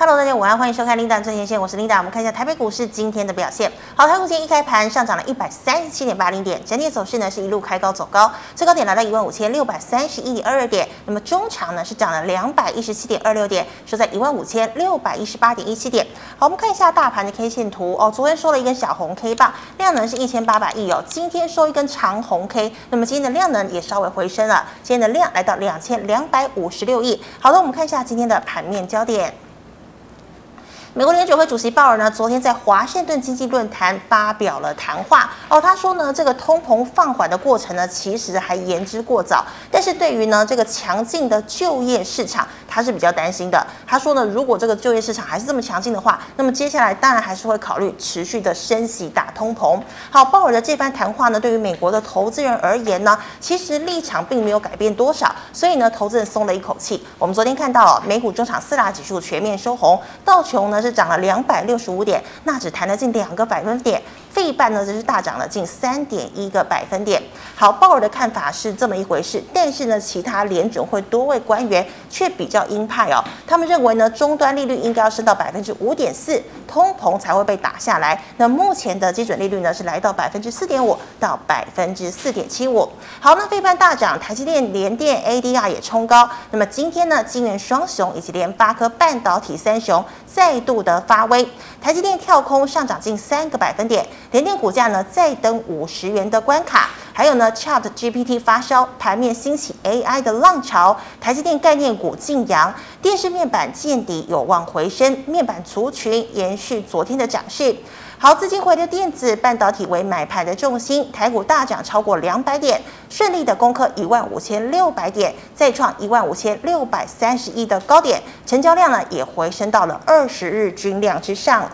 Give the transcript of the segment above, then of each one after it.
Hello，大家午安，欢迎收看 Linda 最前线，我是 Linda。我们看一下台北股市今天的表现。好，台股今天一开盘上涨了一百三十七点八零点，整体走势呢是一路开高走高，最高点来到一万五千六百三十一点二二点。那么中长呢是涨了两百一十七点二六点，收在一万五千六百一十八点一七点。好，我们看一下大盘的 K 线图哦，昨天收了一根小红 K 棒，量能是一千八百亿哦，今天收一根长红 K，那么今天的量能也稍微回升了，今天的量来到两千两百五十六亿。好的，我们看一下今天的盘面焦点。美国联准会主席鲍尔呢，昨天在华盛顿经济论坛发表了谈话哦。他说呢，这个通膨放缓的过程呢，其实还言之过早。但是对于呢这个强劲的就业市场，他是比较担心的。他说呢，如果这个就业市场还是这么强劲的话，那么接下来当然还是会考虑持续的升息打通膨。好，鲍尔的这番谈话呢，对于美国的投资人而言呢，其实立场并没有改变多少，所以呢，投资人松了一口气。我们昨天看到，美股中场四大指数全面收红，道琼呢。是涨了两百六十五点，纳指弹了近两个百分点，费半呢则是大涨了近三点一个百分点。好，鲍尔的看法是这么一回事，但是呢，其他联准会多位官员却比较鹰派哦，他们认为呢，终端利率应该要升到百分之五点四，通膨才会被打下来。那目前的基准利率呢是来到百分之四点五到百分之四点七五。好，那费半大涨，台积电、联电 ADR 也冲高。那么今天呢，晶圆双雄以及联发科半导体三雄再度的发威，台积电跳空上涨近三个百分点，联电股价呢再登五十元的关卡，还有呢 Chat GPT 发烧，盘面兴起 AI 的浪潮，台积电概念股劲扬，电视面板见底有望回升，面板族群延续昨天的涨势。好，资金回流电子半导体为买盘的重心，台股大涨超过两百点，顺利的攻克一万五千六百点，再创一万五千六百三十亿的高点，成交量呢也回升到了二十日均量之上。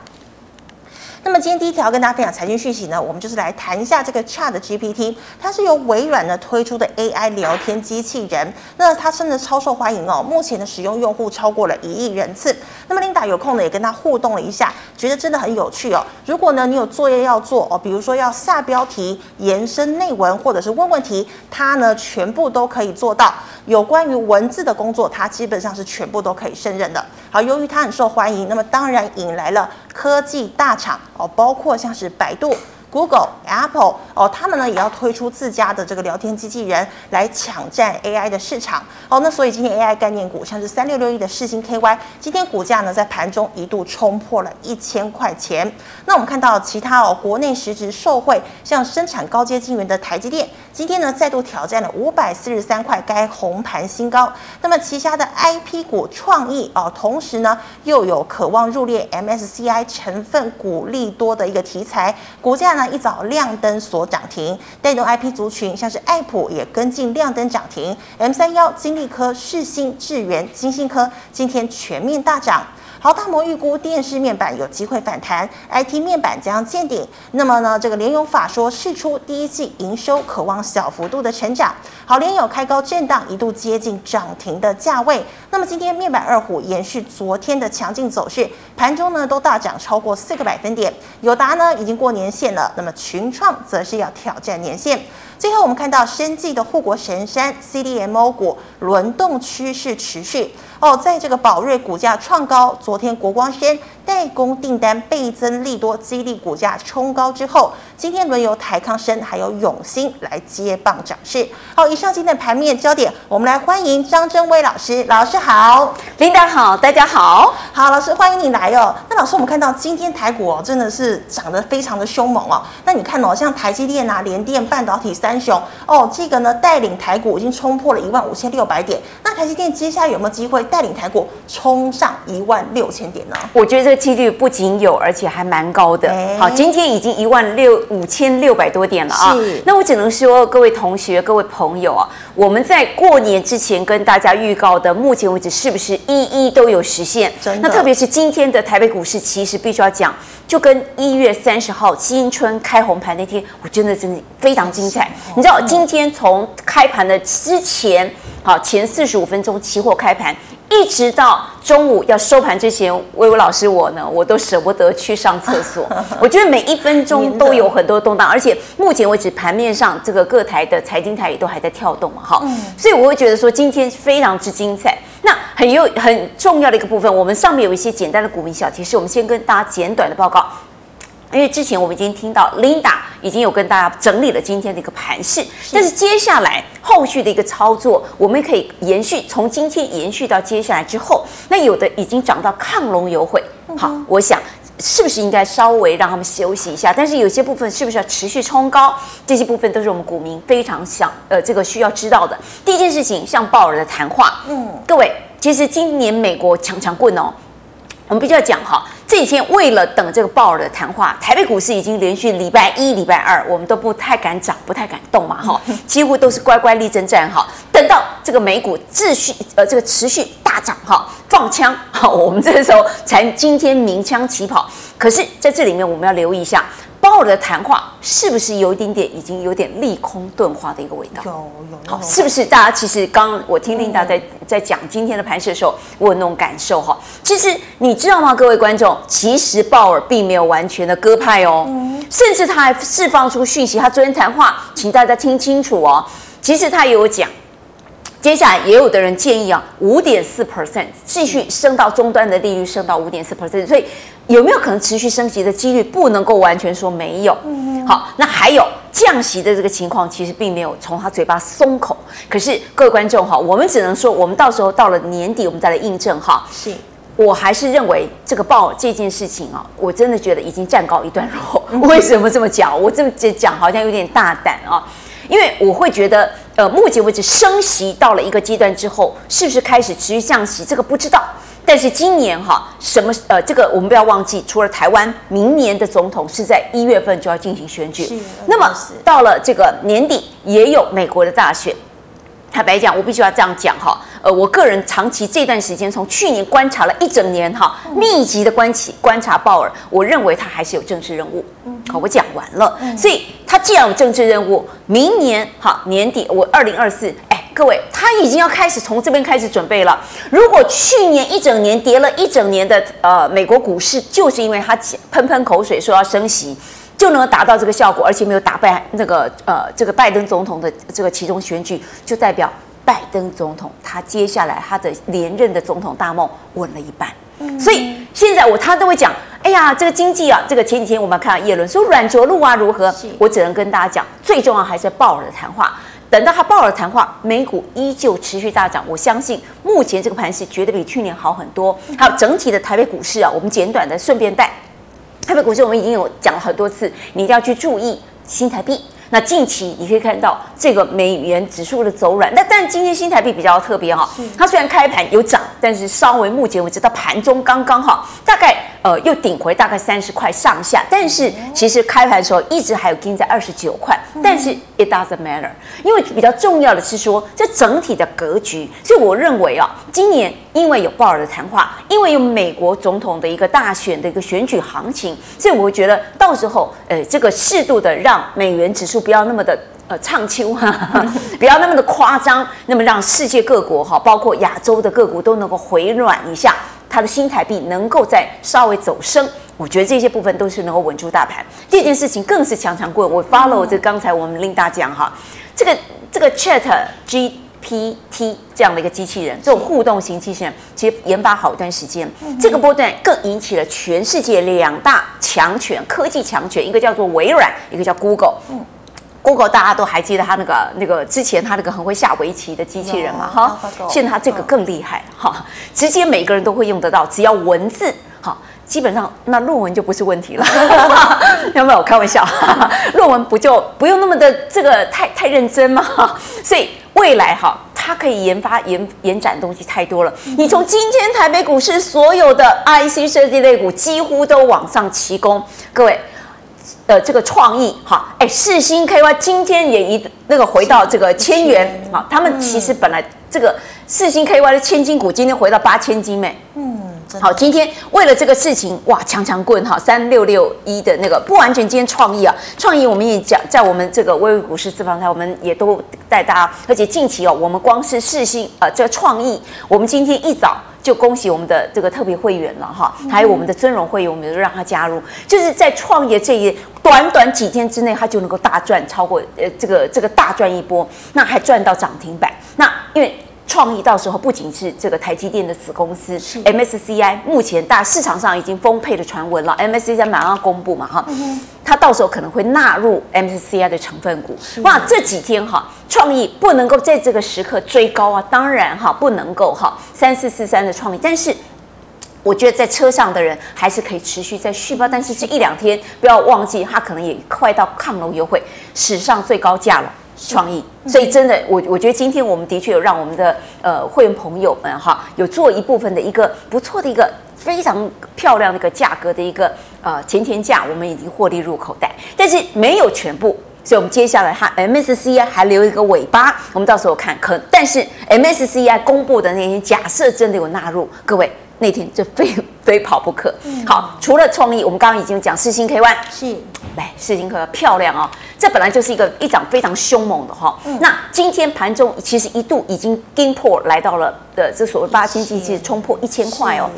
那么今天第一条跟大家分享财经讯息呢，我们就是来谈一下这个 Chat GPT，它是由微软呢推出的 AI 聊天机器人，那它真的超受欢迎哦，目前的使用用户超过了一亿人次。那么 Linda 有空呢也跟他互动了一下，觉得真的很有趣哦。如果呢你有作业要做哦，比如说要下标题、延伸内文或者是问问题，它呢全部都可以做到。有关于文字的工作，它基本上是全部都可以胜任的。好，由于它很受欢迎，那么当然引来了科技大厂哦，包括像是百度。Google、Apple 哦，他们呢也要推出自家的这个聊天机器人来抢占 AI 的市场哦。那所以今天 AI 概念股像是三六六一的世芯 KY，今天股价呢在盘中一度冲破了一千块钱。那我们看到其他哦，国内实质受惠，像生产高阶晶圆的台积电，今天呢再度挑战了五百四十三块该红盘新高。那么旗下的 IP 股创意哦，同时呢又有渴望入列 MSCI 成分股利多的一个题材，股价呢。一早亮灯所涨停，带动 IP 族群，像是爱普也跟进亮灯涨停，M 三幺、金丽科、世星、智原、晶心科今天全面大涨。好，大摩预估电视面板有机会反弹，IT 面板将见顶。那么呢，这个联咏法说释出第一季营收渴望小幅度的成长。好，联咏开高震荡，一度接近涨停的价位。那么今天面板二虎延续昨天的强劲走势，盘中呢都大涨超过四个百分点。友达呢已经过年线了，那么群创则是要挑战年线。最后我们看到生技的护国神山 CDMO 股轮动趋势持续。哦，在这个宝瑞股价创高，昨天国光生代工订单倍增利多，激励股价冲高之后，今天轮由台康生还有永兴来接棒涨势。好，以上今天的盘面焦点，我们来欢迎张真威老师，老师好，Linda 好，大家好，好，老师欢迎你来哦。那老师，我们看到今天台股哦，真的是涨得非常的凶猛哦。那你看哦，像台积电啊、联电、半导体三雄哦，这个呢带领台股已经冲破了一万五千六百点。那台积电接下来有没有机会？带领台股冲上一万六千点呢？我觉得这个几率不仅有，而且还蛮高的。欸、好，今天已经一万六五千六百多点了啊！那我只能说，各位同学、各位朋友啊，我们在过年之前跟大家预告的，目前为止是不是一一都有实现？那特别是今天的台北股市，其实必须要讲，就跟一月三十号新春开红盘那天，我真的真的非常精彩。哦、你知道，今天从开盘的之前，好前四十五分钟，期货开盘。一直到中午要收盘之前，薇薇老师我呢，我都舍不得去上厕所。我觉得每一分钟都有很多动荡，而且目前为止盘面上这个各台的财经台也都还在跳动嘛，哈。所以我会觉得说今天非常之精彩。那很有很重要的一个部分，我们上面有一些简单的股民小提示，我们先跟大家简短的报告。因为之前我们已经听到 Linda 已经有跟大家整理了今天的一个盘势，但是接下来后续的一个操作，我们可以延续从今天延续到接下来之后，那有的已经涨到亢龙有悔，好，我想是不是应该稍微让他们休息一下？但是有些部分是不是要持续冲高？这些部分都是我们股民非常想呃这个需要知道的。第一件事情，像鲍尔的谈话，嗯，各位，其实今年美国强强棍哦，我们必须要讲哈。这几天为了等这个鲍尔的谈话，台北股市已经连续礼拜一、礼拜二，我们都不太敢涨，不太敢动嘛，哈，几乎都是乖乖立正站好。等到这个美股秩序呃这个持续大涨哈，放枪哈，我们这个时候才今天鸣枪起跑。可是在这里面我们要留意一下。鲍尔的谈话是不是有一点点已经有点利空钝化的一个味道？有有好，是不是？大家其实刚我听听大家在在讲今天的盘势的时候，我有那种感受哈。其实你知道吗，各位观众，其实鲍尔并没有完全的鸽派哦，甚至他还释放出讯息。他昨天谈话，请大家听清楚哦。其实他也有讲，接下来也有的人建议啊，五点四 percent 继续升到终端的利率升到五点四 percent，所以。有没有可能持续升息的几率不能够完全说没有。好，那还有降息的这个情况，其实并没有从他嘴巴松口。可是各位观众哈，我们只能说，我们到时候到了年底，我们再来印证哈。是，我还是认为这个报这件事情啊，我真的觉得已经站高一段落。为什么这么讲？我这么讲好像有点大胆啊，因为我会觉得，呃，目前为止升息到了一个阶段之后，是不是开始持续降息？这个不知道。但是今年哈，什么呃，这个我们不要忘记，除了台湾，明年的总统是在一月份就要进行选举。是。那么到了这个年底，也有美国的大选。坦白讲，我必须要这样讲哈。呃，我个人长期这段时间，从去年观察了一整年哈，密集的观起观察鲍尔，我认为他还是有政治任务。好，我讲完了。所以他既然有政治任务，明年哈年底，我二零二四，哎。各位，他已经要开始从这边开始准备了。如果去年一整年跌了一整年的呃美国股市，就是因为他喷喷口水说要升息，就能达到这个效果，而且没有打败那个呃这个拜登总统的这个其中选举，就代表拜登总统他接下来他的连任的总统大梦稳了一半。嗯、所以现在我他都会讲，哎呀，这个经济啊，这个前几天我们看到叶伦说软着陆啊如何？我只能跟大家讲，最重要还是鲍尔的谈话。等到他鲍尔谈话，美股依旧持续大涨。我相信目前这个盘势绝对比去年好很多。还有整体的台北股市啊，我们简短的顺便带台北股市，我们已经有讲了很多次，你一定要去注意新台币。那近期你可以看到这个美元指数的走软，那但今天新台币比较特别哈，它虽然开盘有涨，但是稍微目前为止到盘中刚刚好，大概呃又顶回大概三十块上下，但是其实开盘的时候一直还有盯在二十九块，但是 it doesn't matter，因为比较重要的是说这整体的格局，所以我认为啊，今年因为有鲍尔的谈话，因为有美国总统的一个大选的一个选举行情，所以我会觉得到时候呃这个适度的让美元指数。不要那么的呃唱秋哈，不要那么的夸张，那么让世界各国哈，包括亚洲的各国都能够回暖一下，它的新台币能够再稍微走升，我觉得这些部分都是能够稳住大盘。这件事情更是强强棍，我。follow 这刚才我们 Linda 讲哈，这个这个 Chat GPT 这样的一个机器人，这种互动型机器人，其实研发好一段时间，这个波段更引起了全世界两大强权科技强权，一个叫做微软，一个叫 Google。Google 大家都还记得他那个那个之前他那个很会下围棋的机器人嘛哈，现在他这个更厉害哈，直接每个人都会用得到，只要文字哈，基本上那论文就不是问题了，有没有开玩笑？论文不就不用那么的这个太太认真吗？所以未来哈，它可以研发延延展东西太多了。你从今天台北股市所有的 IC 设计类股几乎都往上齐攻，各位。的这个创意哈，哎，四星 KY 今天也一那个回到这个千元，好，他们其实本来这个四星 KY 的千金股今天回到八千金美，嗯，好，今天为了这个事情哇，强强棍哈，三六六一的那个不完全今天创意啊，创意我们也讲在我们这个微微股市私房菜，我们也都带大家，而且近期哦，我们光是世新呃这个创意，我们今天一早。就恭喜我们的这个特别会员了哈，还有我们的尊荣会员，我们就让他加入，就是在创业这一短短几天之内，他就能够大赚超过呃这个这个大赚一波，那还赚到涨停板。那因为创意到时候不仅是这个台积电的子公司 MSCI，目前大市场上已经丰沛的传闻了，MSCI 马上要公布嘛哈，它到时候可能会纳入 MSCI 的成分股。哇，这几天哈，创意不能够在这个时刻追高啊，当然哈不能够哈三四四三的创意，但是。我觉得在车上的人还是可以持续在续报，但是这一两天不要忘记，它可能也快到抗龙优惠史上最高价了，创意。所以真的，我我觉得今天我们的确有让我们的呃会员朋友们哈，有做一部分的一个不错的一个非常漂亮的一个价格的一个呃前田价，我们已经获利入口袋，但是没有全部，所以我们接下来它 MSCI 还留一个尾巴，我们到时候看可，但是 MSCI 公布的那些假设真的有纳入，各位。那天就非非跑不可。好，除了创意，我们刚刚已经讲四星 K One 是，来四星 KY 漂亮哦，这本来就是一个一涨非常凶猛的哈。那今天盘中其实一度已经跌破来到了的这所谓八千几，其实冲破一千块哦。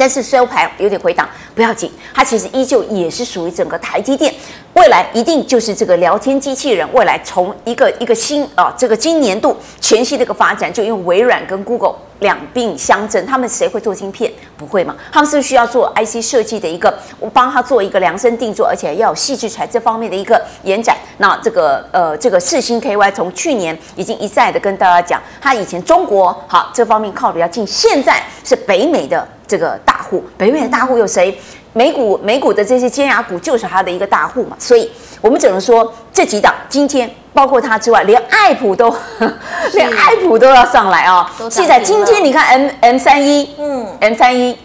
但是收盘有点回档，不要紧，它其实依旧也是属于整个台积电未来一定就是这个聊天机器人未来从一个一个新啊这个今年度全新的一个发展，就用微软跟 Google 两并相争，他们谁会做晶片？不会嘛？他们是需要做 IC 设计的一个，我帮他做一个量身定做，而且要有细致材这方面的一个延展。那这个呃这个四星 KY 从去年已经一再的跟大家讲，他以前中国好这方面靠比较近，现在是北美的。这个大户，北美的大户有谁？美股美股的这些尖牙股就是它的一个大户嘛，所以我们只能说这几档今天包括它之外，连爱普都，连爱普都要上来啊、哦！现在今天你看 M M 三一，嗯，M 三一。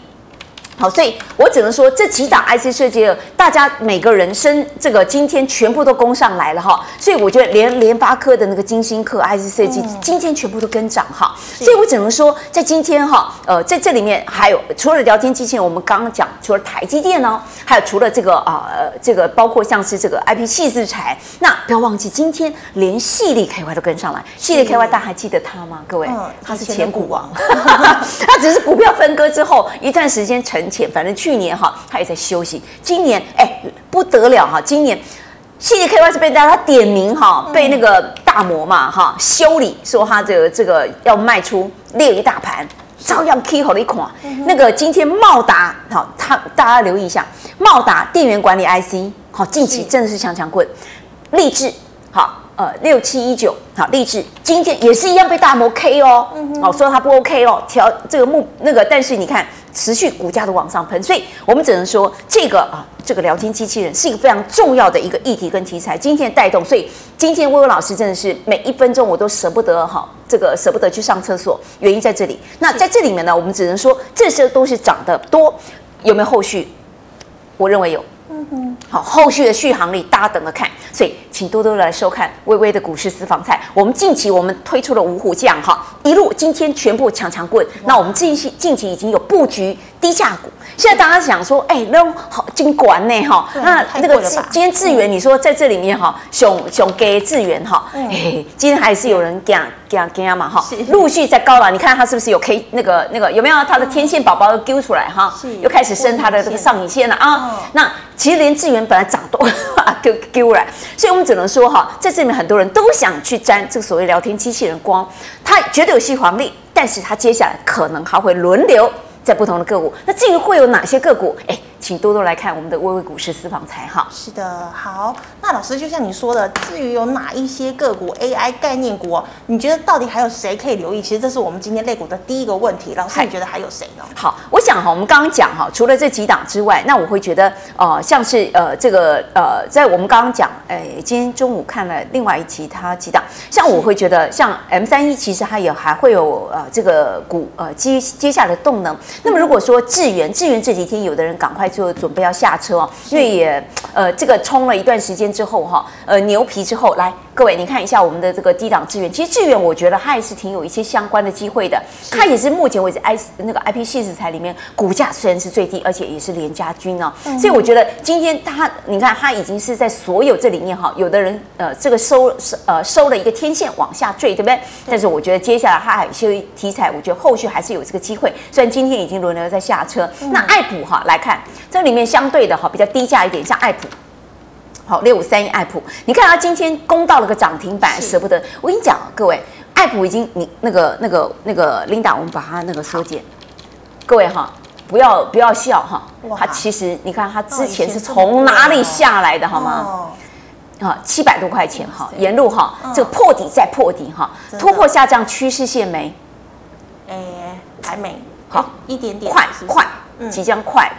好，所以我只能说这几档 IC 设计，大家每个人生这个今天全部都攻上来了哈，所以我觉得连联发科的那个晶心科 IC 设计今天全部都跟涨哈，所以我只能说在今天哈，呃，在这里面还有除了聊天机器人，我们刚刚讲除了台积电呢，还有除了这个啊呃这个包括像是这个 IP 矽智财，那不要忘记今天连矽力 KY 都跟上来，矽力 KY 大家还记得他吗？各位，他是前股王，他只是股票分割之后一段时间成。反正去年哈，他也在休息。今年哎，不得了哈！今年谢谢 KY 是被大家点名哈，被那个大魔嘛哈修理，说他这个这个要卖出列一大盘，照样 K 好的一款。那个今天茂达好，他大家留意一下，茂达电源管理 IC 好，近期真的是强强棍，励志好，呃六七一九好，立志今天也是一样被大摩 K 哦，哦说它不 OK 哦，调这个目那个，但是你看。持续股价的往上喷，所以我们只能说这个啊，这个聊天机器人是一个非常重要的一个议题跟题材。今天带动，所以今天薇薇老师真的是每一分钟我都舍不得哈，这个舍不得去上厕所，原因在这里。那在这里面呢，我们只能说这些都是涨得多，有没有后续？我认为有。嗯哼，好，后续的续航力大家等着看。所以请多多来收看微微的股市私房菜。我们近期我们推出了五虎将哈，一路今天全部强强棍。那我们近期近期已经有布局低价股。现在大家想说，哎，那好金管呢哈？那那个今天智源，你说在这里面哈，熊熊给智源哈，哎，今天还是有人讲讲讲嘛哈，陆续在高了。你看它是不是有 K 那个那个有没有它的天线宝宝又丢出来哈？又开始升它的这个上影线了啊。那其实连智源本来涨多 丢丢出来。所以我们只能说哈，在这里面很多人都想去沾这个所谓聊天机器人光，它绝对有续航力，但是它接下来可能还会轮流在不同的个股。那至于会有哪些个股？哎。请多多来看我们的微微股市私房菜哈。是的，好。那老师就像你说的，至于有哪一些个股 AI 概念股，你觉得到底还有谁可以留意？其实这是我们今天类股的第一个问题。老师，你觉得还有谁呢？好，我想哈，我们刚刚讲哈，除了这几档之外，那我会觉得呃，像是呃这个呃，在我们刚刚讲，哎，今天中午看了另外一期它几档，像我会觉得像 M 三一，其实它也还会有呃这个股呃接接下来的动能。那么如果说智源，智源这几天有的人赶快。就准备要下车哦，因为也呃这个冲了一段时间之后哈，呃牛皮之后来，各位你看一下我们的这个低档资源，其实资源我觉得它也是挺有一些相关的机会的，它也是目前为止 I 那个 IP 矽智财里面股价虽然是最低，而且也是连家军哦，所以我觉得今天它你看它已经是在所有这里面哈，有的人呃这个收收呃收了一个天线往下坠，对不对？但是我觉得接下来它还有一些题材，我觉得后续还是有这个机会，虽然今天已经轮流在下车，那爱普哈来看。这里面相对的哈比较低价一点，像爱普，好六五三一爱普，你看它今天攻到了个涨停板，舍不得。我跟你讲，各位爱普已经你那个那个那个 Linda，我们把它那个缩减，各位哈，不要不要笑哈，它其实你看它之前是从哪里下来的好吗？啊，七百多块钱哈，沿路哈，这个破底再破底哈，突破下降趋势线没？哎，还没，好一点点，快快，即将快，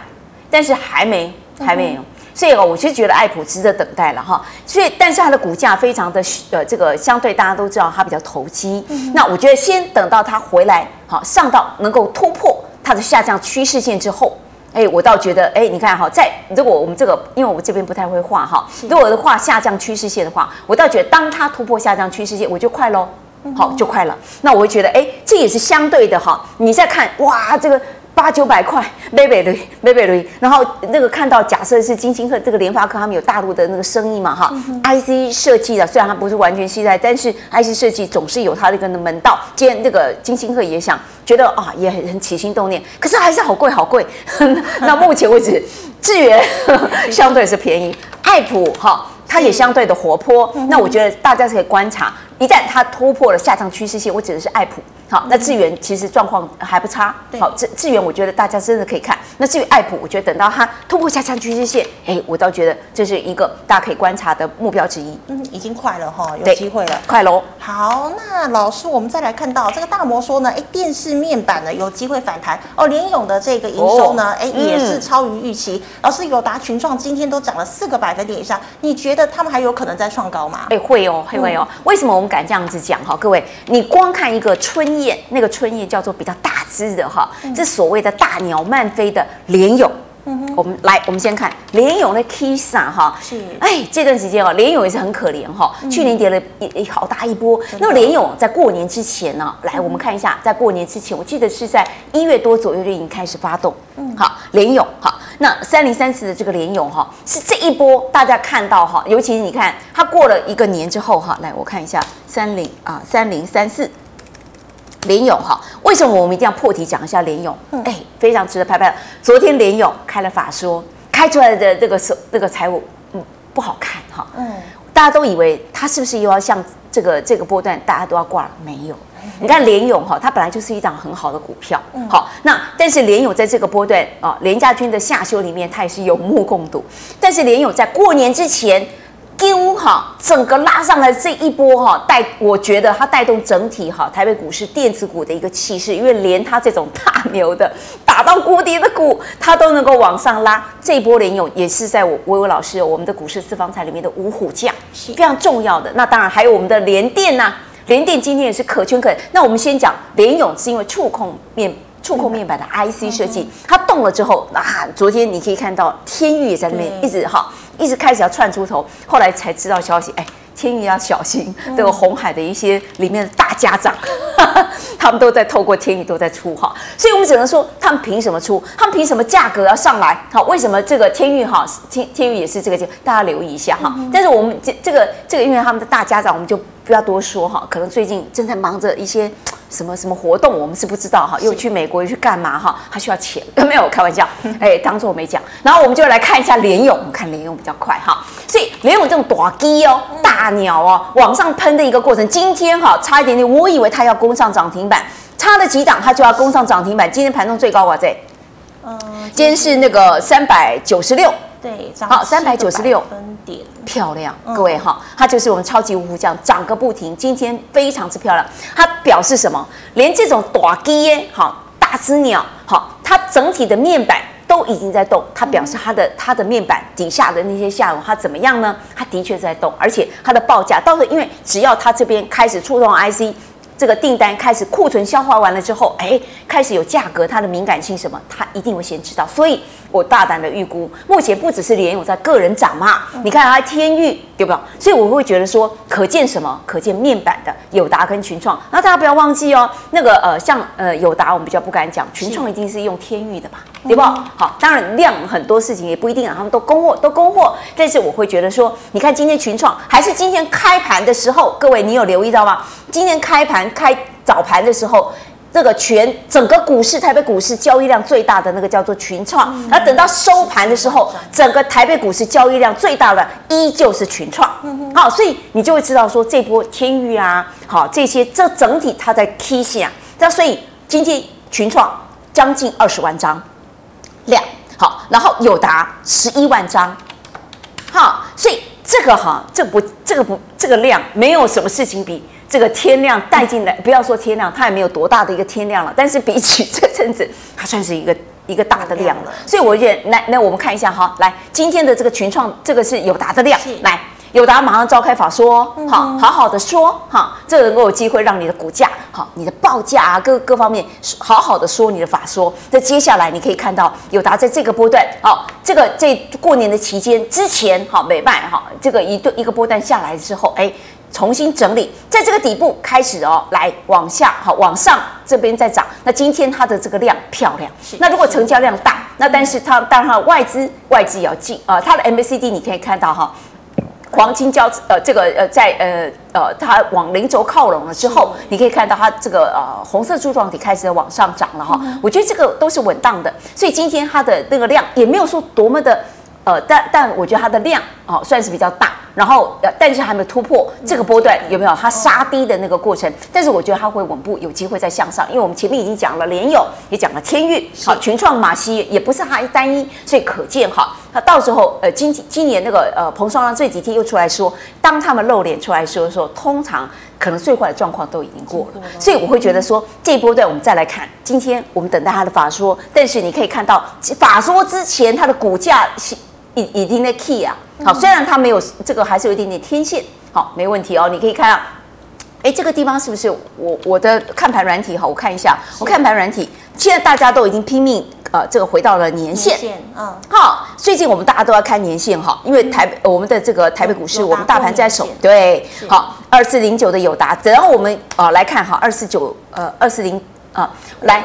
但是还没还没有。所以哦，我就觉得爱普值得等待了哈。所以，但是它的股价非常的呃，这个相对大家都知道它比较投机。嗯、那我觉得先等到它回来，好上到能够突破它的下降趋势线之后，哎，我倒觉得哎，你看哈，在如果我们这个，因为我这边不太会画哈，如果画下降趋势线的话，我倒觉得当它突破下降趋势线，我就快喽，好就快了。那我会觉得哎，这也是相对的哈。你再看哇，这个。八九百块，美美的，美美的。然后那个看到，假设是金星科这个联发科，他们有大陆的那个生意嘛，哈、嗯、，IC 设计的，虽然它不是完全现在，但是 IC 设计总是有它的一个门道。今天那个金星科也想觉得啊，也很很起心动念，可是还是好贵好贵。那目前为止，智源相对是便宜，爱普哈，它也相对的活泼。嗯、那我觉得大家是可以观察，一旦它突破了下降趋势线，我指的是爱普。好，那智源其实状况还不差。好，智智源我觉得大家真的可以看。那至于爱普，我觉得等到它突破下降趋势线，哎，我倒觉得这是一个大家可以观察的目标之一。嗯，已经快了哈，有机会了，快喽。好，那老师，我们再来看到这个大摩说呢，哎，电视面板呢有机会反弹哦。联勇的这个营收呢，哎，也是超于预期。老师，友达、群创今天都涨了四个百分点以上，你觉得他们还有可能再创高吗？哎，会哦，会会哦。为什么敢这样子讲哈？各位，你光看一个春。那个春燕叫做比较大只的哈，这所谓的大鸟慢飞的莲蛹，我们来，我们先看联勇的 Kisa 哈，是，哎，这段时间哦，联咏也是很可怜哈，去年跌了一一好大一波。那么联勇在过年之前呢，来我们看一下，在过年之前，我记得是在一月多左右就已经开始发动，嗯，好，联咏好，那三零三四的这个联勇哈，是这一波大家看到哈，尤其是你看它过了一个年之后哈，来我看一下三零啊三零三四。联勇哈，为什么我们一定要破题讲一下联勇？哎，非常值得拍拍。昨天联勇开了法说，开出来的这个手这个财务，嗯，不好看哈。嗯，大家都以为他是不是又要像这个这个波段，大家都要挂了？没有。你看联勇哈，它本来就是一档很好的股票。好，那但是联勇在这个波段啊，连家军的下修里面，它也是有目共睹。但是联勇在过年之前。丢哈，整个拉上来这一波哈，带我觉得它带动整体哈台北股市电子股的一个气势，因为连它这种大牛的打到谷底的股，它都能够往上拉。这一波联咏也是在我薇薇老师我们的股市私房菜里面的五虎将，是非常重要的。那当然还有我们的联电呐，联电今天也是可圈可点。那我们先讲联咏，是因为触控面触控面板的 IC 设计，它动了之后啊，昨天你可以看到天宇也在那边一直哈。一直开始要窜出头，后来才知道消息。哎，天宇要小心，这个红海的一些里面的大家长，嗯、他们都在透过天宇都在出哈，所以我们只能说，他们凭什么出？他们凭什么价格要上来？好，为什么这个天宇哈，天天宇也是这个价？大家留意一下哈。嗯、但是我们这这个这个，因为他们的大家长，我们就不要多说哈。可能最近正在忙着一些。什么什么活动，我们是不知道哈，又去美国又去干嘛哈？他需要钱，没有开玩笑，哎，当做我没讲。然后我们就来看一下联咏，我们看联咏比较快哈。所以联咏这种大鸡哦，大鸟哦，往上喷的一个过程，今天哈差一点点，我以为它要攻上涨停板，差了几档它就要攻上涨停板。今天盘中最高哇塞，嗯，今天是那个三百九十六。对，好，三百九十六分点，漂亮，各位哈，它就是我们超级五虎将涨个不停，今天非常之漂亮。它表示什么？连这种大鸡耶，好大只鸟，好，它整体的面板都已经在动，它表示它的它的面板底下的那些下游它怎么样呢？它的确在动，而且它的报价，到时候因为只要它这边开始触动 IC。这个订单开始库存消化完了之后，哎，开始有价格，它的敏感性什么，它一定会先知道。所以我大胆的预估，目前不只是联咏在个人涨嘛，你看它天域对不对？所以我会觉得说，可见什么？可见面板的友达跟群创。那大家不要忘记哦，那个呃，像呃友达我们比较不敢讲，群创一定是用天域的嘛，是对不？好，当然量很多事情也不一定啊，他们都供货都供货，但是我会觉得说，你看今天群创还是今天开盘的时候，各位你有留意到吗？今天开盘开早盘的时候，这个全整个股市台北股市交易量最大的那个叫做群创，而、等到收盘的时候，整个台北股市交易量最大的依旧是群创。嗯、好，所以你就会知道说这波天域啊，好这些这整体它在 K 线啊，那所以今天群创将近二十万张量，好，然后友达十一万张，好，所以这个哈，这不这个不这个量没有什么事情比这个天量带进来，不要说天量，它也没有多大的一个天量了，但是比起这阵子，它算是一个。一个大的量了，所以我觉得来，那我们看一下哈，来今天的这个群创，这个是友达的量，来友达马上召开法说，好，好好的说哈，这能够有机会让你的股价好，你的报价啊，各各方面好好的说你的法说。那接下来你可以看到友达在这个波段，好，这个这过年的期间之前，好美卖哈，这个一对一个波段下来之后，哎。重新整理，在这个底部开始哦，来往下好，往上这边再涨。那今天它的这个量漂亮，那如果成交量大，那但是它当然它外资外资也要进啊，它的 MACD 你可以看到哈，黄金交呃这个呃在呃呃它往零轴靠拢了之后，你可以看到它这个呃红色柱状体开始往上涨了哈。我觉得这个都是稳当的，所以今天它的那个量也没有说多么的呃，但但我觉得它的量哦算是比较大。然后，呃，但是还没有突破这个波段，有没有？它杀低的那个过程，但是我觉得它会稳步有机会再向上，因为我们前面已经讲了联友，也讲了天域，好，群创、马西也不是它一单一，所以可见哈，那到时候，呃，今今年那个呃彭双浪这几天又出来说，当他们露脸出来说的时候，通常可能最坏的状况都已经过了，所以我会觉得说这一波段我们再来看，今天我们等待它的法说，但是你可以看到法说之前它的股价已已经在 key 啊。好，虽然它没有这个，还是有一点点天线。好，没问题哦。你可以看到，哎，这个地方是不是我我的看盘软体？好，我看一下，我看盘软体，现在大家都已经拼命呃，这个回到了年线。嗯。好，最近我们大家都要看年线哈，因为台北我们的这个台北股市，我们大盘在手。对。好，二四零九的友达，然后我们啊来看哈，二四九呃二四零啊来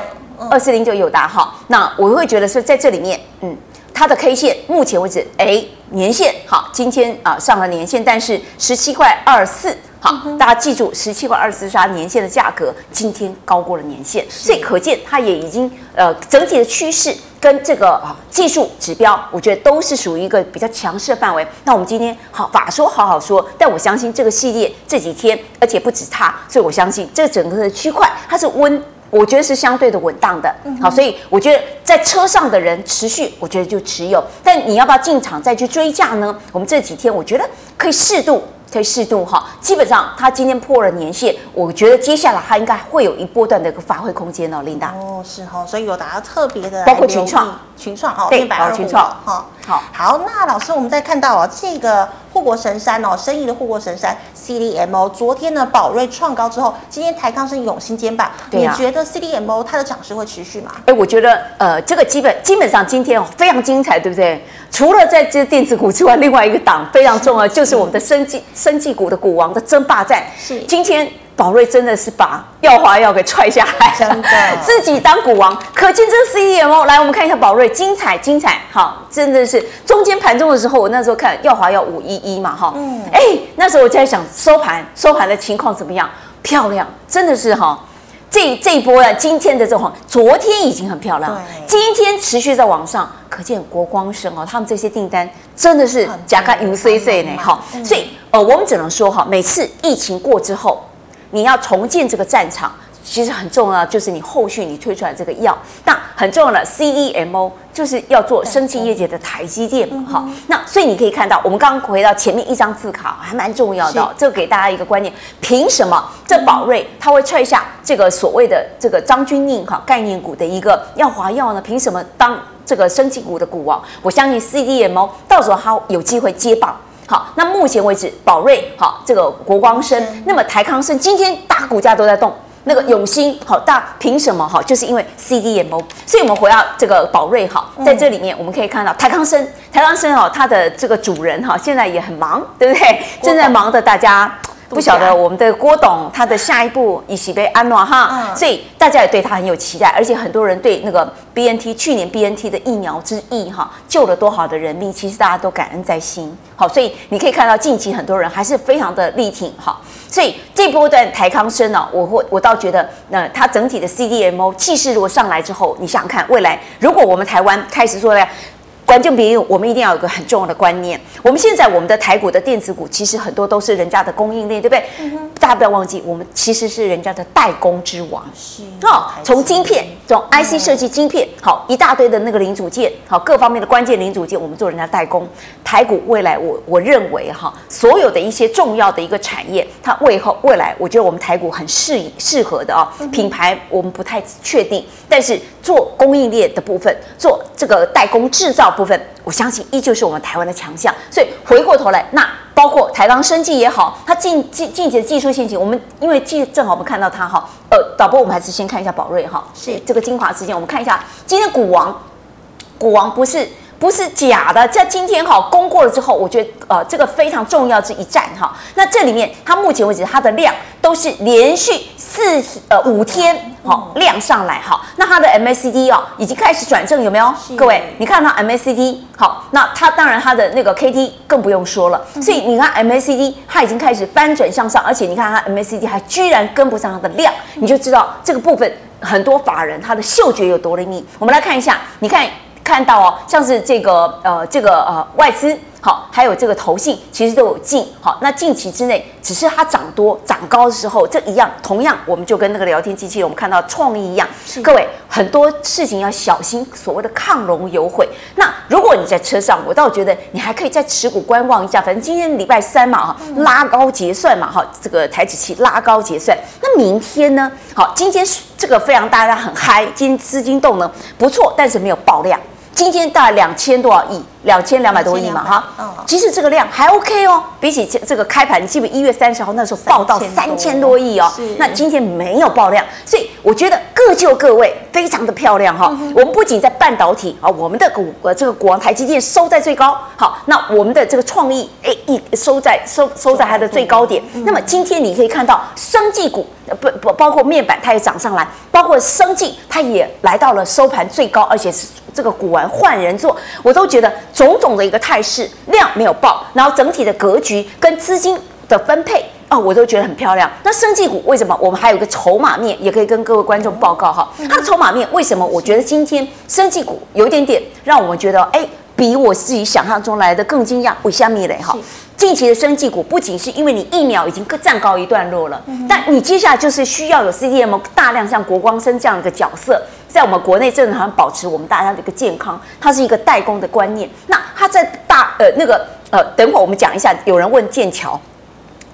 二四零九友达哈，那我会觉得是在这里面，嗯。它的 K 线目前为止，哎，年线好，今天啊上了年线，但是十七块二四，好，大家记住十七块二四是它年线的价格，今天高过了年线，所以可见它也已经呃整体的趋势跟这个啊技术指标，我觉得都是属于一个比较强势的范围。那我们今天好法说好好说，但我相信这个系列这几天，而且不止它，所以我相信这整个的区块它是温。我觉得是相对的稳当的，嗯好，所以我觉得在车上的人持续，我觉得就持有。但你要不要进场再去追价呢？我们这几天我觉得可以适度，可以适度哈。基本上它今天破了年线，我觉得接下来它应该会有一波段的一个发挥空间哦，琳达。哦，是哈，所以有达到特别的，包括群创，群创哦，对，包括群创哈。好，好，那老师我们再看到哦，这个。护国神山哦，生意的护国神山 CDMO，昨天呢宝瑞创高之后，今天台康是永兴肩膀，对啊，你觉得 CDMO 它的涨势会持续吗？哎，我觉得呃，这个基本基本上今天哦非常精彩，对不对？除了在这电子股之外，另外一个档非常重要，就是我们的生技生技股的股王的争霸战。是，今天。宝瑞真的是把耀华药给踹下来，真的 自己当股王，可见这个 CDMO。来，我们看一下宝瑞，精彩精彩，好，真的是中间盘中的时候，我那时候看耀华药五一一嘛，哈，嗯，哎，那时候我就在想收盘收盘的情况怎么样？漂亮，真的是哈，这这一波呢，今天的这种，昨天已经很漂亮，今天持续在往上，可见国光生哦，他们这些订单真的是加看 UCC 呢，哈，所以呃，我们只能说哈，每次疫情过之后。你要重建这个战场，其实很重要，就是你后续你推出来这个药，那很重要的 CDMO 就是要做生技业界的台积电嘛，好，那所以你可以看到，我们刚刚回到前面一张字卡，还蛮重要的，这个给大家一个观念，凭什么这宝瑞他会踹下这个所谓的这个张钧甯哈概念股的一个耀华药呢？凭什么当这个生技股的股王？我相信 CDMO 到时候它有机会接棒。好，那目前为止，宝瑞好，这个国光生，那么台康生今天大股价都在动，那个永兴好大，凭什么哈？就是因为 CDMO，所以我们回到这个宝瑞好，在这里面我们可以看到台康生，台康生哦，它的这个主人哈，现在也很忙，对不对？正在忙的大家。不晓得我们的郭董他的下一步以喜被安诺哈，所以大家也对他很有期待，而且很多人对那个 BNT 去年 BNT 的疫苗之役哈救了多少的人命，其实大家都感恩在心。好，所以你可以看到近期很多人还是非常的力挺哈，所以这波段台康生呢，我会我倒觉得那它整体的 CDMO 气势如果上来之后，你想想看未来如果我们台湾开始做了。观众朋友，我们一定要有一个很重要的观念。我们现在我们的台股的电子股，其实很多都是人家的供应链，对不对？嗯、大家不要忘记，我们其实是人家的代工之王。是哦，从晶片，从 IC 设计晶片，好一大堆的那个零组件，好各方面的关键零组件，我们做人家代工。台股未来我，我我认为哈，所有的一些重要的一个产业，它未后未来，我觉得我们台股很适适合的哦。品牌我们不太确定，但是做供应链的部分，做这个代工制造。部分，我相信依旧是我们台湾的强项。所以回过头来，那包括台钢生技也好，它近近近期的技术陷阱，我们因为技正好我们看到它哈，呃，导播我们还是先看一下宝瑞哈，是这个精华时间，我们看一下今天股王，股王不是。不是假的，在今天哈攻过了之后，我觉得呃这个非常重要这一战哈。那这里面它目前为止它的量都是连续四呃五天好量上来哈。那它的 MACD 哦已经开始转正有没有？各位你看它 MACD 好，那它当然它的那个 KD 更不用说了。所以你看 MACD 它已经开始翻转向上，而且你看它 MACD 还居然跟不上它的量，你就知道这个部分很多法人他的嗅觉有多灵敏。我们来看一下，你看。看到哦，像是这个呃，这个呃外资好，还有这个投信，其实都有进好。那近期之内，只是它涨多涨高的时候，这一样，同样我们就跟那个聊天机器人，我们看到创意一样。各位很多事情要小心，所谓的亢龙有悔。那如果你在车上，我倒觉得你还可以再持股观望一下。反正今天礼拜三嘛哈，拉高结算嘛哈，这个台指期拉高结算。那明天呢？好，今天这个非常大家很嗨，今天资金动能不错，但是没有爆量。今天大概两千多少亿，两千两百多亿嘛，哈，其实这个量还 OK 哦，比起这这个开盘，基本一月三十号那时候爆到三千多亿哦，那今天没有爆量，所以我觉得各就各位，非常的漂亮哈。我们不仅在半导体啊，我们的股呃这个股王台积电收在最高，好，那我们的这个创意哎一收在收收在它的最高点。那么今天你可以看到生技股不不包括面板它也涨上来，包括生技它也来到了收盘最高，而且是。这个古玩换人做，我都觉得种种的一个态势量没有爆，然后整体的格局跟资金的分配啊、哦，我都觉得很漂亮。那生技股为什么？我们还有一个筹码面，也可以跟各位观众报告哈。它的筹码面为什么？我觉得今天生技股有一点点让我们觉得，哎，比我自己想象中来的更惊讶。为什么呢？哈，近期的生技股不仅是因为你疫苗已经站高一段落了，但你接下来就是需要有 CDM 大量像国光生这样的一个角色。在我们国内正常保持我们大家的一个健康，它是一个代工的观念。那它在大呃那个呃，等会儿我们讲一下。有人问剑桥，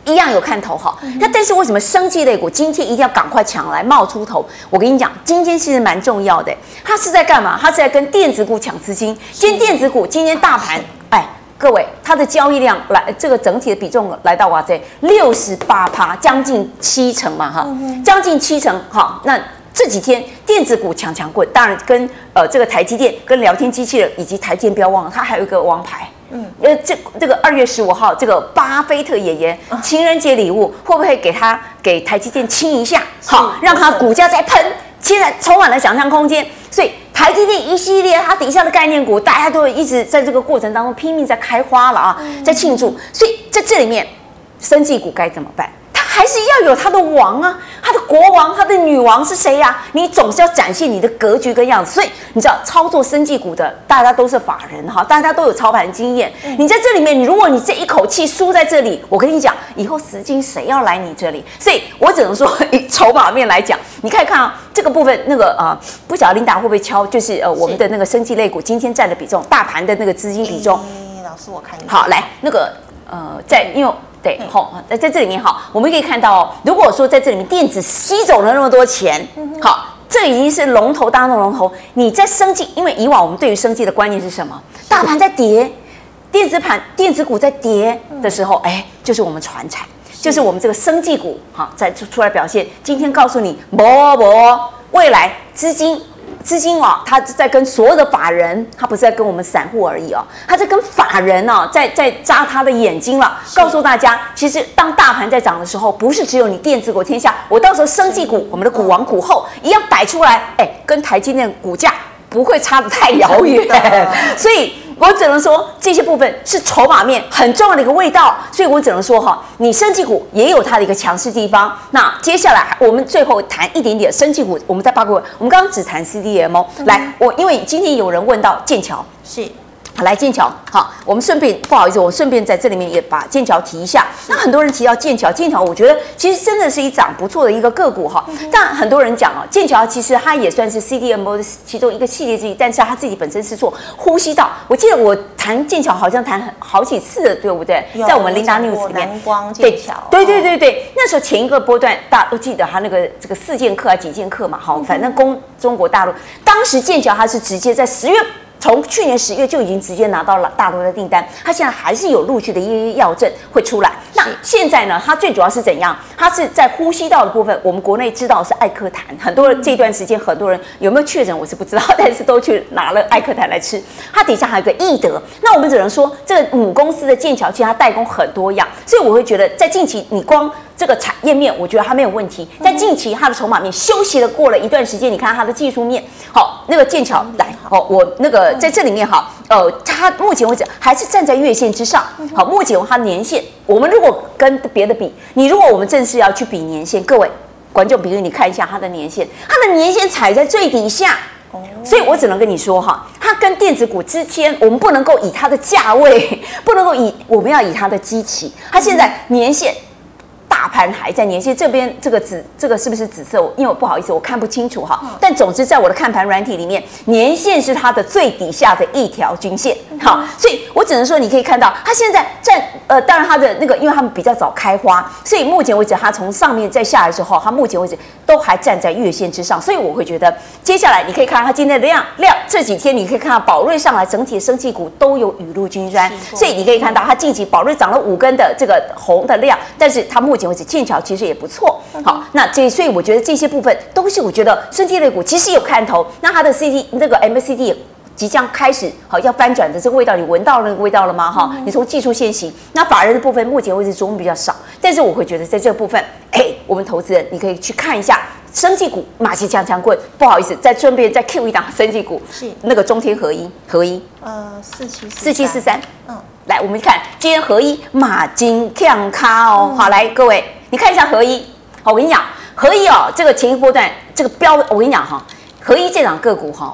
一样有看头哈。那但是为什么生技类股今天一定要赶快抢来冒出头？我跟你讲，今天其实蛮重要的。它是在干嘛？它是在跟电子股抢资金。今天电子股今天大盘，哎，各位，它的交易量来这个整体的比重来到哇塞六十八趴，将近七成嘛哈，将近七成哈。那这几天电子股强强滚，当然跟呃这个台积电、跟聊天机器人以及台积电不要忘了，它还有一个王牌，嗯，呃这这个二月十五号这个巴菲特爷爷情人节礼物会不会给他给台积电亲一下？好，让他股价再喷，现在充满了想象空间。所以台积电一系列它底下的概念股，大家都一直在这个过程当中拼命在开花了啊，在庆祝。所以在这里面，生技股该怎么办？还是要有他的王啊，他的国王，他的女王是谁呀、啊？你总是要展现你的格局跟样子。所以你知道操作生技股的，大家都是法人哈，大家都有操盘经验。你在这里面，你如果你这一口气输在这里，我跟你讲，以后时间谁要来你这里？所以我只能说，以筹码面来讲，你看一看啊，这个部分那个啊、呃，不晓得琳达会不会敲？就是呃，我们的那个生技类股今天占的比重，大盘的那个资金比重。欸、老师，我看一下。好，来那个呃，在因为。对，好，在在这里面哈，我们可以看到哦，如果说在这里面电子吸走了那么多钱，好，这已经是龙头当中龙头。你在生计，因为以往我们对于生计的观念是什么？大盘在跌，电子盘、电子股在跌的时候，哎，就是我们传产，就是我们这个生计股哈，在出来表现。今天告诉你，不不，未来资金。资金哦，他在跟所有的法人，他不是在跟我们散户而已哦，他在跟法人哦，在在扎他的眼睛了，告诉大家，其实当大盘在涨的时候，不是只有你电子股天下，我到时候生技股，我们的股王股后一样摆出来，哎，跟台积电股价不会差得太遥远，所以。我只能说这些部分是筹码面很重要的一个味道，所以我只能说哈，你生技股也有它的一个强势地方。那接下来我们最后谈一点点生技股，我们再八卦。我们刚刚只谈 CDMO。来，我因为今天有人问到剑桥，是好，来剑桥，好，我们顺便不好意思，我顺便在这里面也把剑桥提一下。那很多人提到剑桥，剑桥，我觉得其实真的是一涨不错的一个个股哈。但很多人讲哦，剑桥其实它也算是 CDMO 的其中一个系列之一，但是它自己本身是做呼吸道。我记得我谈剑桥好像谈好几次了，对不对？在我们 Linda News 里面，蓝光剑桥，对对对对，那时候前一个波段大家都记得它那个这个四剑客啊几剑客嘛，好，反正攻中国大陆，当时剑桥它是直接在十月。从去年十月就已经直接拿到了大陆的订单，它现在还是有陆续的一些药证会出来。那现在呢，它最主要是怎样？它是在呼吸道的部分，我们国内知道是艾克坦，很多人这段时间很多人有没有确诊我是不知道，但是都去拿了艾克坦来吃。它底下还有个易德，那我们只能说这个母公司的剑桥其实它代工很多样，所以我会觉得在近期你光。这个产业面，我觉得它没有问题。在近期，它的筹码面休息了过了一段时间，你看它的技术面，好，那个剑桥来，好，我那个在这里面哈，呃，它目前为止还是站在月线之上。好，目前它年线，我们如果跟别的比，你如果我们正式要去比年线，各位观众，比如你看一下它的年线，它的年线踩在最底下，所以我只能跟你说哈，它跟电子股之间，我们不能够以它的价位，不能够以我们要以它的基期，它现在年线。大盘还在年线这边，这个紫，这个是不是紫色？因为我不好意思，我看不清楚哈。但总之，在我的看盘软体里面，年线是它的最底下的一条均线。好，所以我只能说，你可以看到它现在在呃，当然它的那个，因为他们比较早开花，所以目前为止，它从上面再下来之后，它目前为止都还站在月线之上。所以我会觉得，接下来你可以看到它今天的量量，这几天你可以看到宝瑞上来，整体生气股都有雨露均沾，所以你可以看到它近期宝瑞涨了五根的这个红的量，但是它目前为止剑桥其实也不错，好，那这所以我觉得这些部分都是我觉得生技类股其实有看头。那它的 C D 那个 M A C D 即将开始好要翻转的这个味道，你闻到那个味道了吗？哈，你从技术先行，那法人的部分目前为止琢磨比较少，但是我会觉得在这个部分，哎，我们投资人你可以去看一下生技股马戏强强棍。不好意思，再顺便再 Q 一档生技股，是。那个中天合一合一，呃，四七四七四三，嗯，来我们看今天合一马金强咖哦，好来各位。你看一下合一，好，我跟你讲，合一哦，这个前一波段这个飙，我跟你讲哈，合一这档个股哈，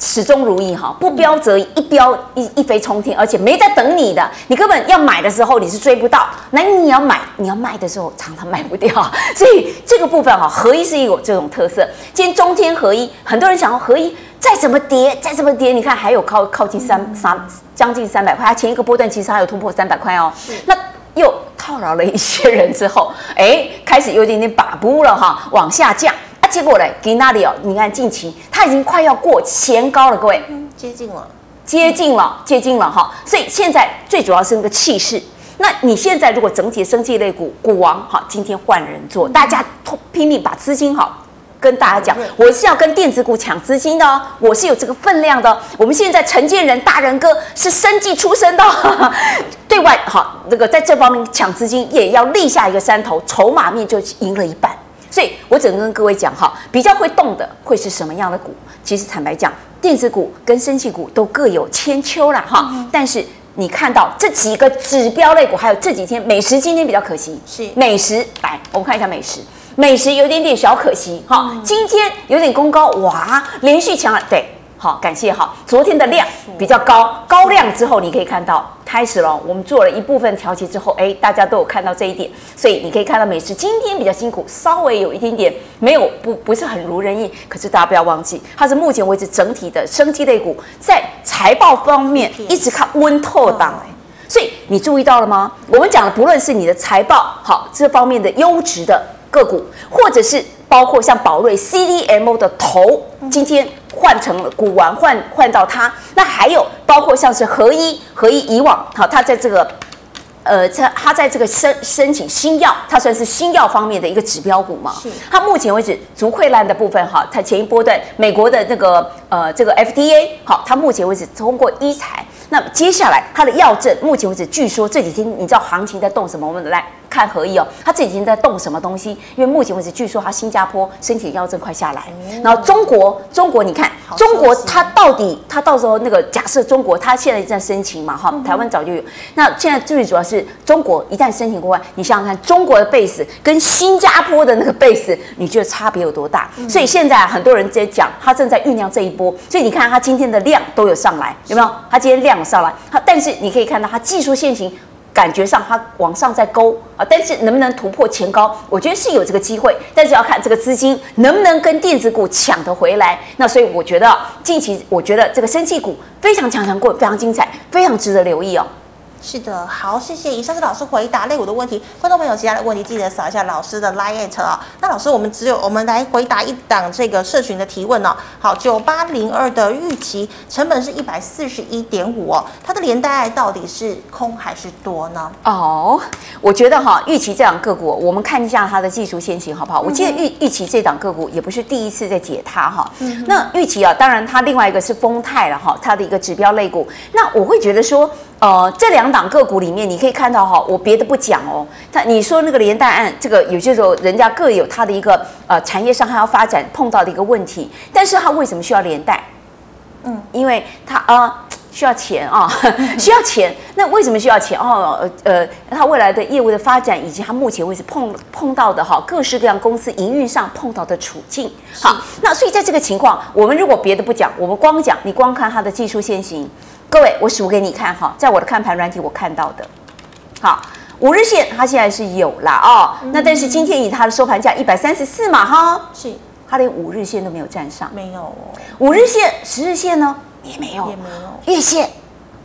始终如一哈，不飙则已，一飙一一飞冲天，而且没在等你的，你根本要买的时候你是追不到，那你要买，你要卖的时候常常卖不掉，所以这个部分哈，合一是有这种特色。今天中天合一，很多人想要合一再怎么跌，再怎么跌，你看还有靠靠近三三将近三百块，它前一个波段其实还有突破三百块哦，那又。套牢了一些人之后，哎，开始有点点把不了哈，往下降啊。结果呢，给那里哦，你看近期它已经快要过前高了，各位，嗯，接近了，接近了，接近了哈。所以现在最主要是那个气势。那你现在如果整体生技类股股王哈，今天换人做，大家拼命把资金哈。跟大家讲，我是要跟电子股抢资金的哦，我是有这个分量的。我们现在承建人大仁哥是生计出身的，对外好那个在这方面抢资金也要立下一个山头，筹码面就赢了一半。所以我只能跟各位讲哈，比较会动的会是什么样的股？其实坦白讲，电子股跟生技股都各有千秋啦哈。但是你看到这几个指标类股，还有这几天美食今天比较可惜，是美食来，我们看一下美食。美食有点点小可惜，哈，今天有点攻高，哇，连续强了，对，好，感谢哈，昨天的量比较高，高量之后你可以看到开始了，我们做了一部分调节之后，哎，大家都有看到这一点，所以你可以看到美食今天比较辛苦，稍微有一点点没有不不是很如人意，可是大家不要忘记，它是目前为止整体的生机类股在财报方面一直看温透档，所以你注意到了吗？我们讲的不论是你的财报好这方面的优质的。个股，或者是包括像宝瑞 CDMO 的头，今天换成了股王，换换到它。那还有包括像是合一，合一以往好，它在这个呃，它它在这个申申请新药，它算是新药方面的一个指标股嘛。是。它目前为止，足溃烂的部分哈，它前一波段美国的那个呃这个 FDA 好，它目前为止通过医材。那接下来它的药证，目前为止据说这几天你知道行情在动什么？我们来看合意哦，他自己已经在动什么东西？因为目前为止，据说他新加坡申请要证快下来，嗯、然后中国，中国你看，中国他到底他到时候那个假设中国他现在在申请嘛哈，台湾早就有，那现在最主要是中国一旦申请过来，你想想看，中国的 base 跟新加坡的那个 base，你觉得差别有多大？嗯、所以现在很多人在讲，他正在酝酿这一波，所以你看他今天的量都有上来，有没有？他今天量上来，他但是你可以看到他技术线型。感觉上它往上在勾啊，但是能不能突破前高？我觉得是有这个机会，但是要看这个资金能不能跟电子股抢得回来。那所以我觉得近期，我觉得这个生技股非常强强过，非常精彩，非常值得留意哦。是的，好，谢谢。以上是老师回答类股的问题，观众朋友其他的问题记得扫一下老师的 LINE 啊。那老师，我们只有我们来回答一档这个社群的提问哦。好，九八零二的预期成本是一百四十一点五哦，它的连带到底是空还是多呢？哦，我觉得哈，预期这档个股，我们看一下它的技术先行好不好？我记得预预期这档个股也不是第一次在解它哈。嗯。那预期啊，当然它另外一个是丰泰了哈，它的一个指标类股。那我会觉得说。呃，这两档个股里面，你可以看到哈，我别的不讲哦。他你说那个连带案，这个有些时候人家各有他的一个呃产业上还要发展碰到的一个问题，但是他为什么需要连带？嗯，因为他啊、呃、需要钱啊，需要钱。那为什么需要钱？哦，呃，他未来的业务的发展以及他目前为止碰碰到的哈各式各样公司营运上碰到的处境。好，那所以在这个情况，我们如果别的不讲，我们光讲，你光看它的技术线型。各位，我数给你看哈，在我的看盘软体我看到的，好，五日线它现在是有啦哦，嗯、那但是今天以它的收盘价一百三十四嘛哈，是，它连五日线都没有站上，没有哦，五日线、十日线呢也没有，也没有，月线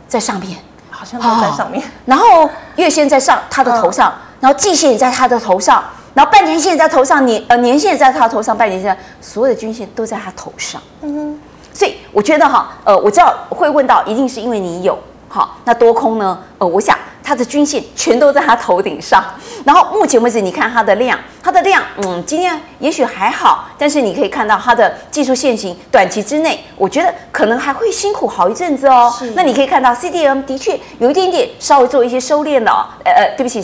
在上面，好像都在上面，然后月线在上它的头上，嗯、然后季线也在它的头上，然后半年线在头上，年呃年线也在它的头上，半年线所有的均线都在它头上，嗯哼。所以我觉得哈，呃，我知道会问到，一定是因为你有，好，那多空呢？呃，我想。它的均线全都在它头顶上，然后目前为止，你看它的量，它的量，嗯，今天也许还好，但是你可以看到它的技术线型，短期之内，我觉得可能还会辛苦好一阵子哦。是那你可以看到 CDM 的确有一点点稍微做一些收敛了，哦，呃呃，对不起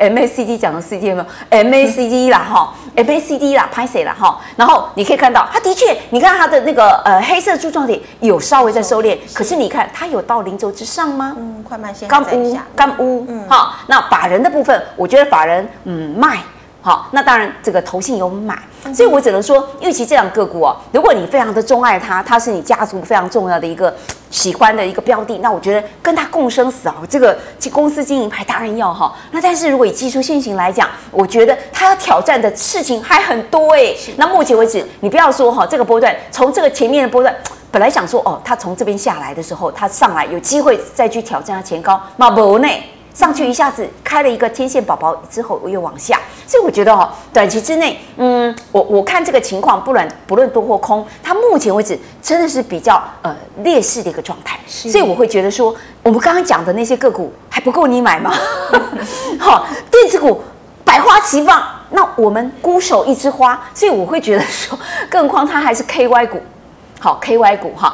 ，MACD 讲的 CDM，MACD 啦哈，MACD 啦，拍谁啦哈？然后你可以看到它的确，你看它的那个呃黑色柱状体有稍微在收敛，可是你看它有到零轴之上吗？嗯，快慢线干乌。干乌，嗯，好，那法人的部分，我觉得法人嗯卖，好，那当然这个投信有买，所以我只能说，预期这样个股哦，如果你非常的钟爱它，它是你家族非常重要的一个喜欢的一个标的，那我觉得跟它共生死啊，这个公司经营牌当然要哈，那但是如果以技术线型来讲，我觉得它要挑战的事情还很多哎，那目前为止，你不要说哈，这个波段从这个前面的波段。本来想说哦，它从这边下来的时候，它上来有机会再去挑战它前高，马博内上去一下子开了一个天线宝宝之后又往下，所以我觉得哦，短期之内，嗯，我我看这个情况，不论不论多或空，它目前为止真的是比较呃劣势的一个状态，所以我会觉得说，我们刚刚讲的那些个股还不够你买吗？好，电子股百花齐放，那我们孤守一枝花，所以我会觉得说，更何况它还是 KY 股。好，KY 股哈哦，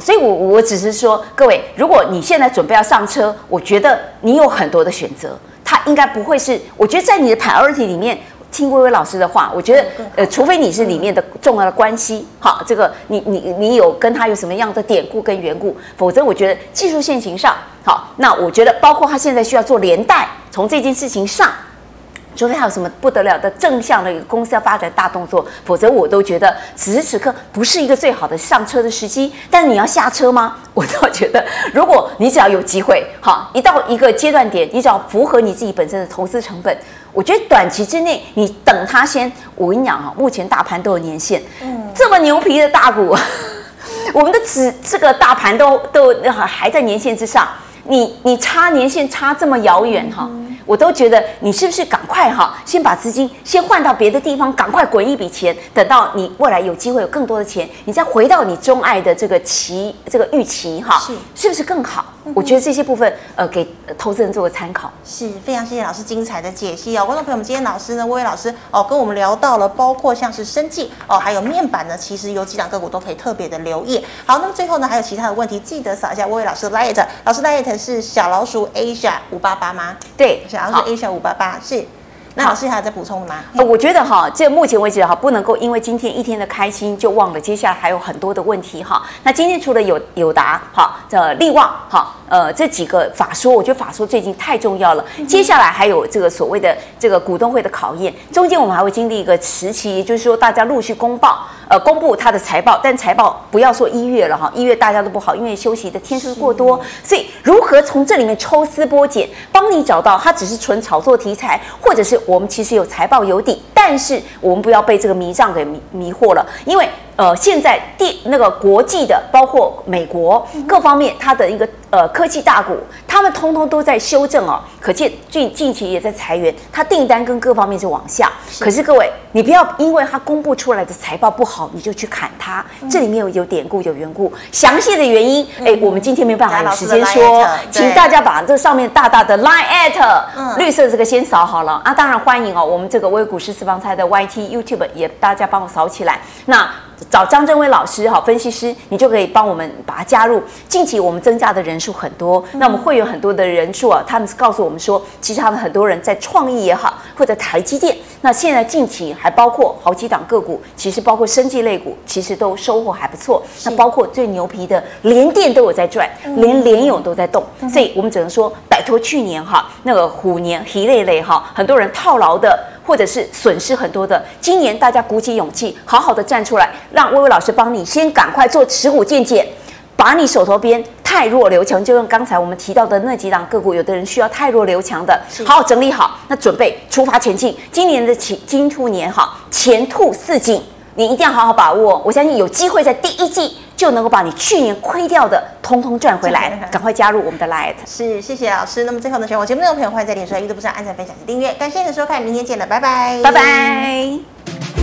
所以我我只是说，各位，如果你现在准备要上车，我觉得你有很多的选择，它应该不会是，我觉得在你的 priority 里面，听薇薇老师的话，我觉得呃，除非你是里面的重要的关系，好，这个你你你有跟他有什么样的典故跟缘故，否则我觉得技术线型上，好，那我觉得包括他现在需要做连带，从这件事情上。除非还有什么不得了的正向的一个公司要发展大动作，否则我都觉得此时此刻不是一个最好的上车的时机。但是你要下车吗？我倒觉得，如果你只要有机会，好，一到一个阶段点，你只要符合你自己本身的投资成本，我觉得短期之内你等它先。我跟你讲哈，目前大盘都有年限，嗯，这么牛皮的大股，我们的指这个大盘都都还在年限之上，你你差年限差这么遥远哈。嗯我都觉得你是不是赶快哈，先把资金先换到别的地方，赶快滚一笔钱，等到你未来有机会有更多的钱，你再回到你钟爱的这个期这个预期哈，是是不是更好？嗯、我觉得这些部分呃给投资人做个参考。是非常谢谢老师精彩的解析哦，观众朋友们，今天老师呢，薇薇老师哦跟我们聊到了，包括像是生计哦，还有面板呢，其实有几档个股都可以特别的留意。好，那么最后呢，还有其他的问题，记得扫一下薇薇老师的 light，老师 light 是小老鼠 Asia 五八八吗？对。然后是 A 小五八八是。那老师还有在补充的吗？呃，我觉得哈，这目前为止哈，不能够因为今天一天的开心就忘了接下来还有很多的问题哈。那今天除了有友达哈的利旺哈，呃这几个法说，我觉得法说最近太重要了。接下来还有这个所谓的这个股东会的考验，中间我们还会经历一个时期，也就是说大家陆续公报。呃，公布他的财报，但财报不要说一月了哈，一月大家都不好，因为休息的天数过多，所以如何从这里面抽丝剥茧，帮你找到它只是纯炒作题材，或者是我们其实有财报有底，但是我们不要被这个迷障给迷迷惑了，因为。呃，现在地那个国际的，包括美国各方面，它的一个呃科技大股，他们通通都在修正哦。可见近近期也在裁员，它订单跟各方面是往下。是可是各位，你不要因为它公布出来的财报不好，你就去砍它。嗯、这里面有有典故，有缘故，详细的原因，哎、嗯，我们今天没办法有时间说，请大家把这上面大大的 line at、嗯、绿色这个先扫好了啊。当然欢迎哦，我们这个微股市私房菜的 YT YouTube 也大家帮我扫起来。那。找张正威老师哈，分析师，你就可以帮我们把它加入。近期我们增加的人数很多，那我们会有很多的人数啊，他们是告诉我们说，其实他们很多人在创意也好，或者台积电。那现在近期还包括好几档个股，其实包括生技类股，其实都收获还不错。那包括最牛皮的连电都有在赚，连联勇都在动。所以我们只能说，摆脱去年哈那个虎年疲累累哈，很多人套牢的。或者是损失很多的，今年大家鼓起勇气，好好的站出来，让薇薇老师帮你先赶快做持股见解，把你手头边太弱留强，就用刚才我们提到的那几档个股，有的人需要太弱留强的，好好整理好，那准备出发前进。今年的起金兔年哈，前兔似锦，你一定要好好把握，我相信有机会在第一季。就能够把你去年亏掉的通通赚回来，赶快加入我们的 Light。是，谢谢老师。那么最后呢，喜欢我节目内容的朋友，欢迎在脸书、YouTube 上按赞、分享及订阅。感谢你的收看，明天见了，拜拜，拜拜。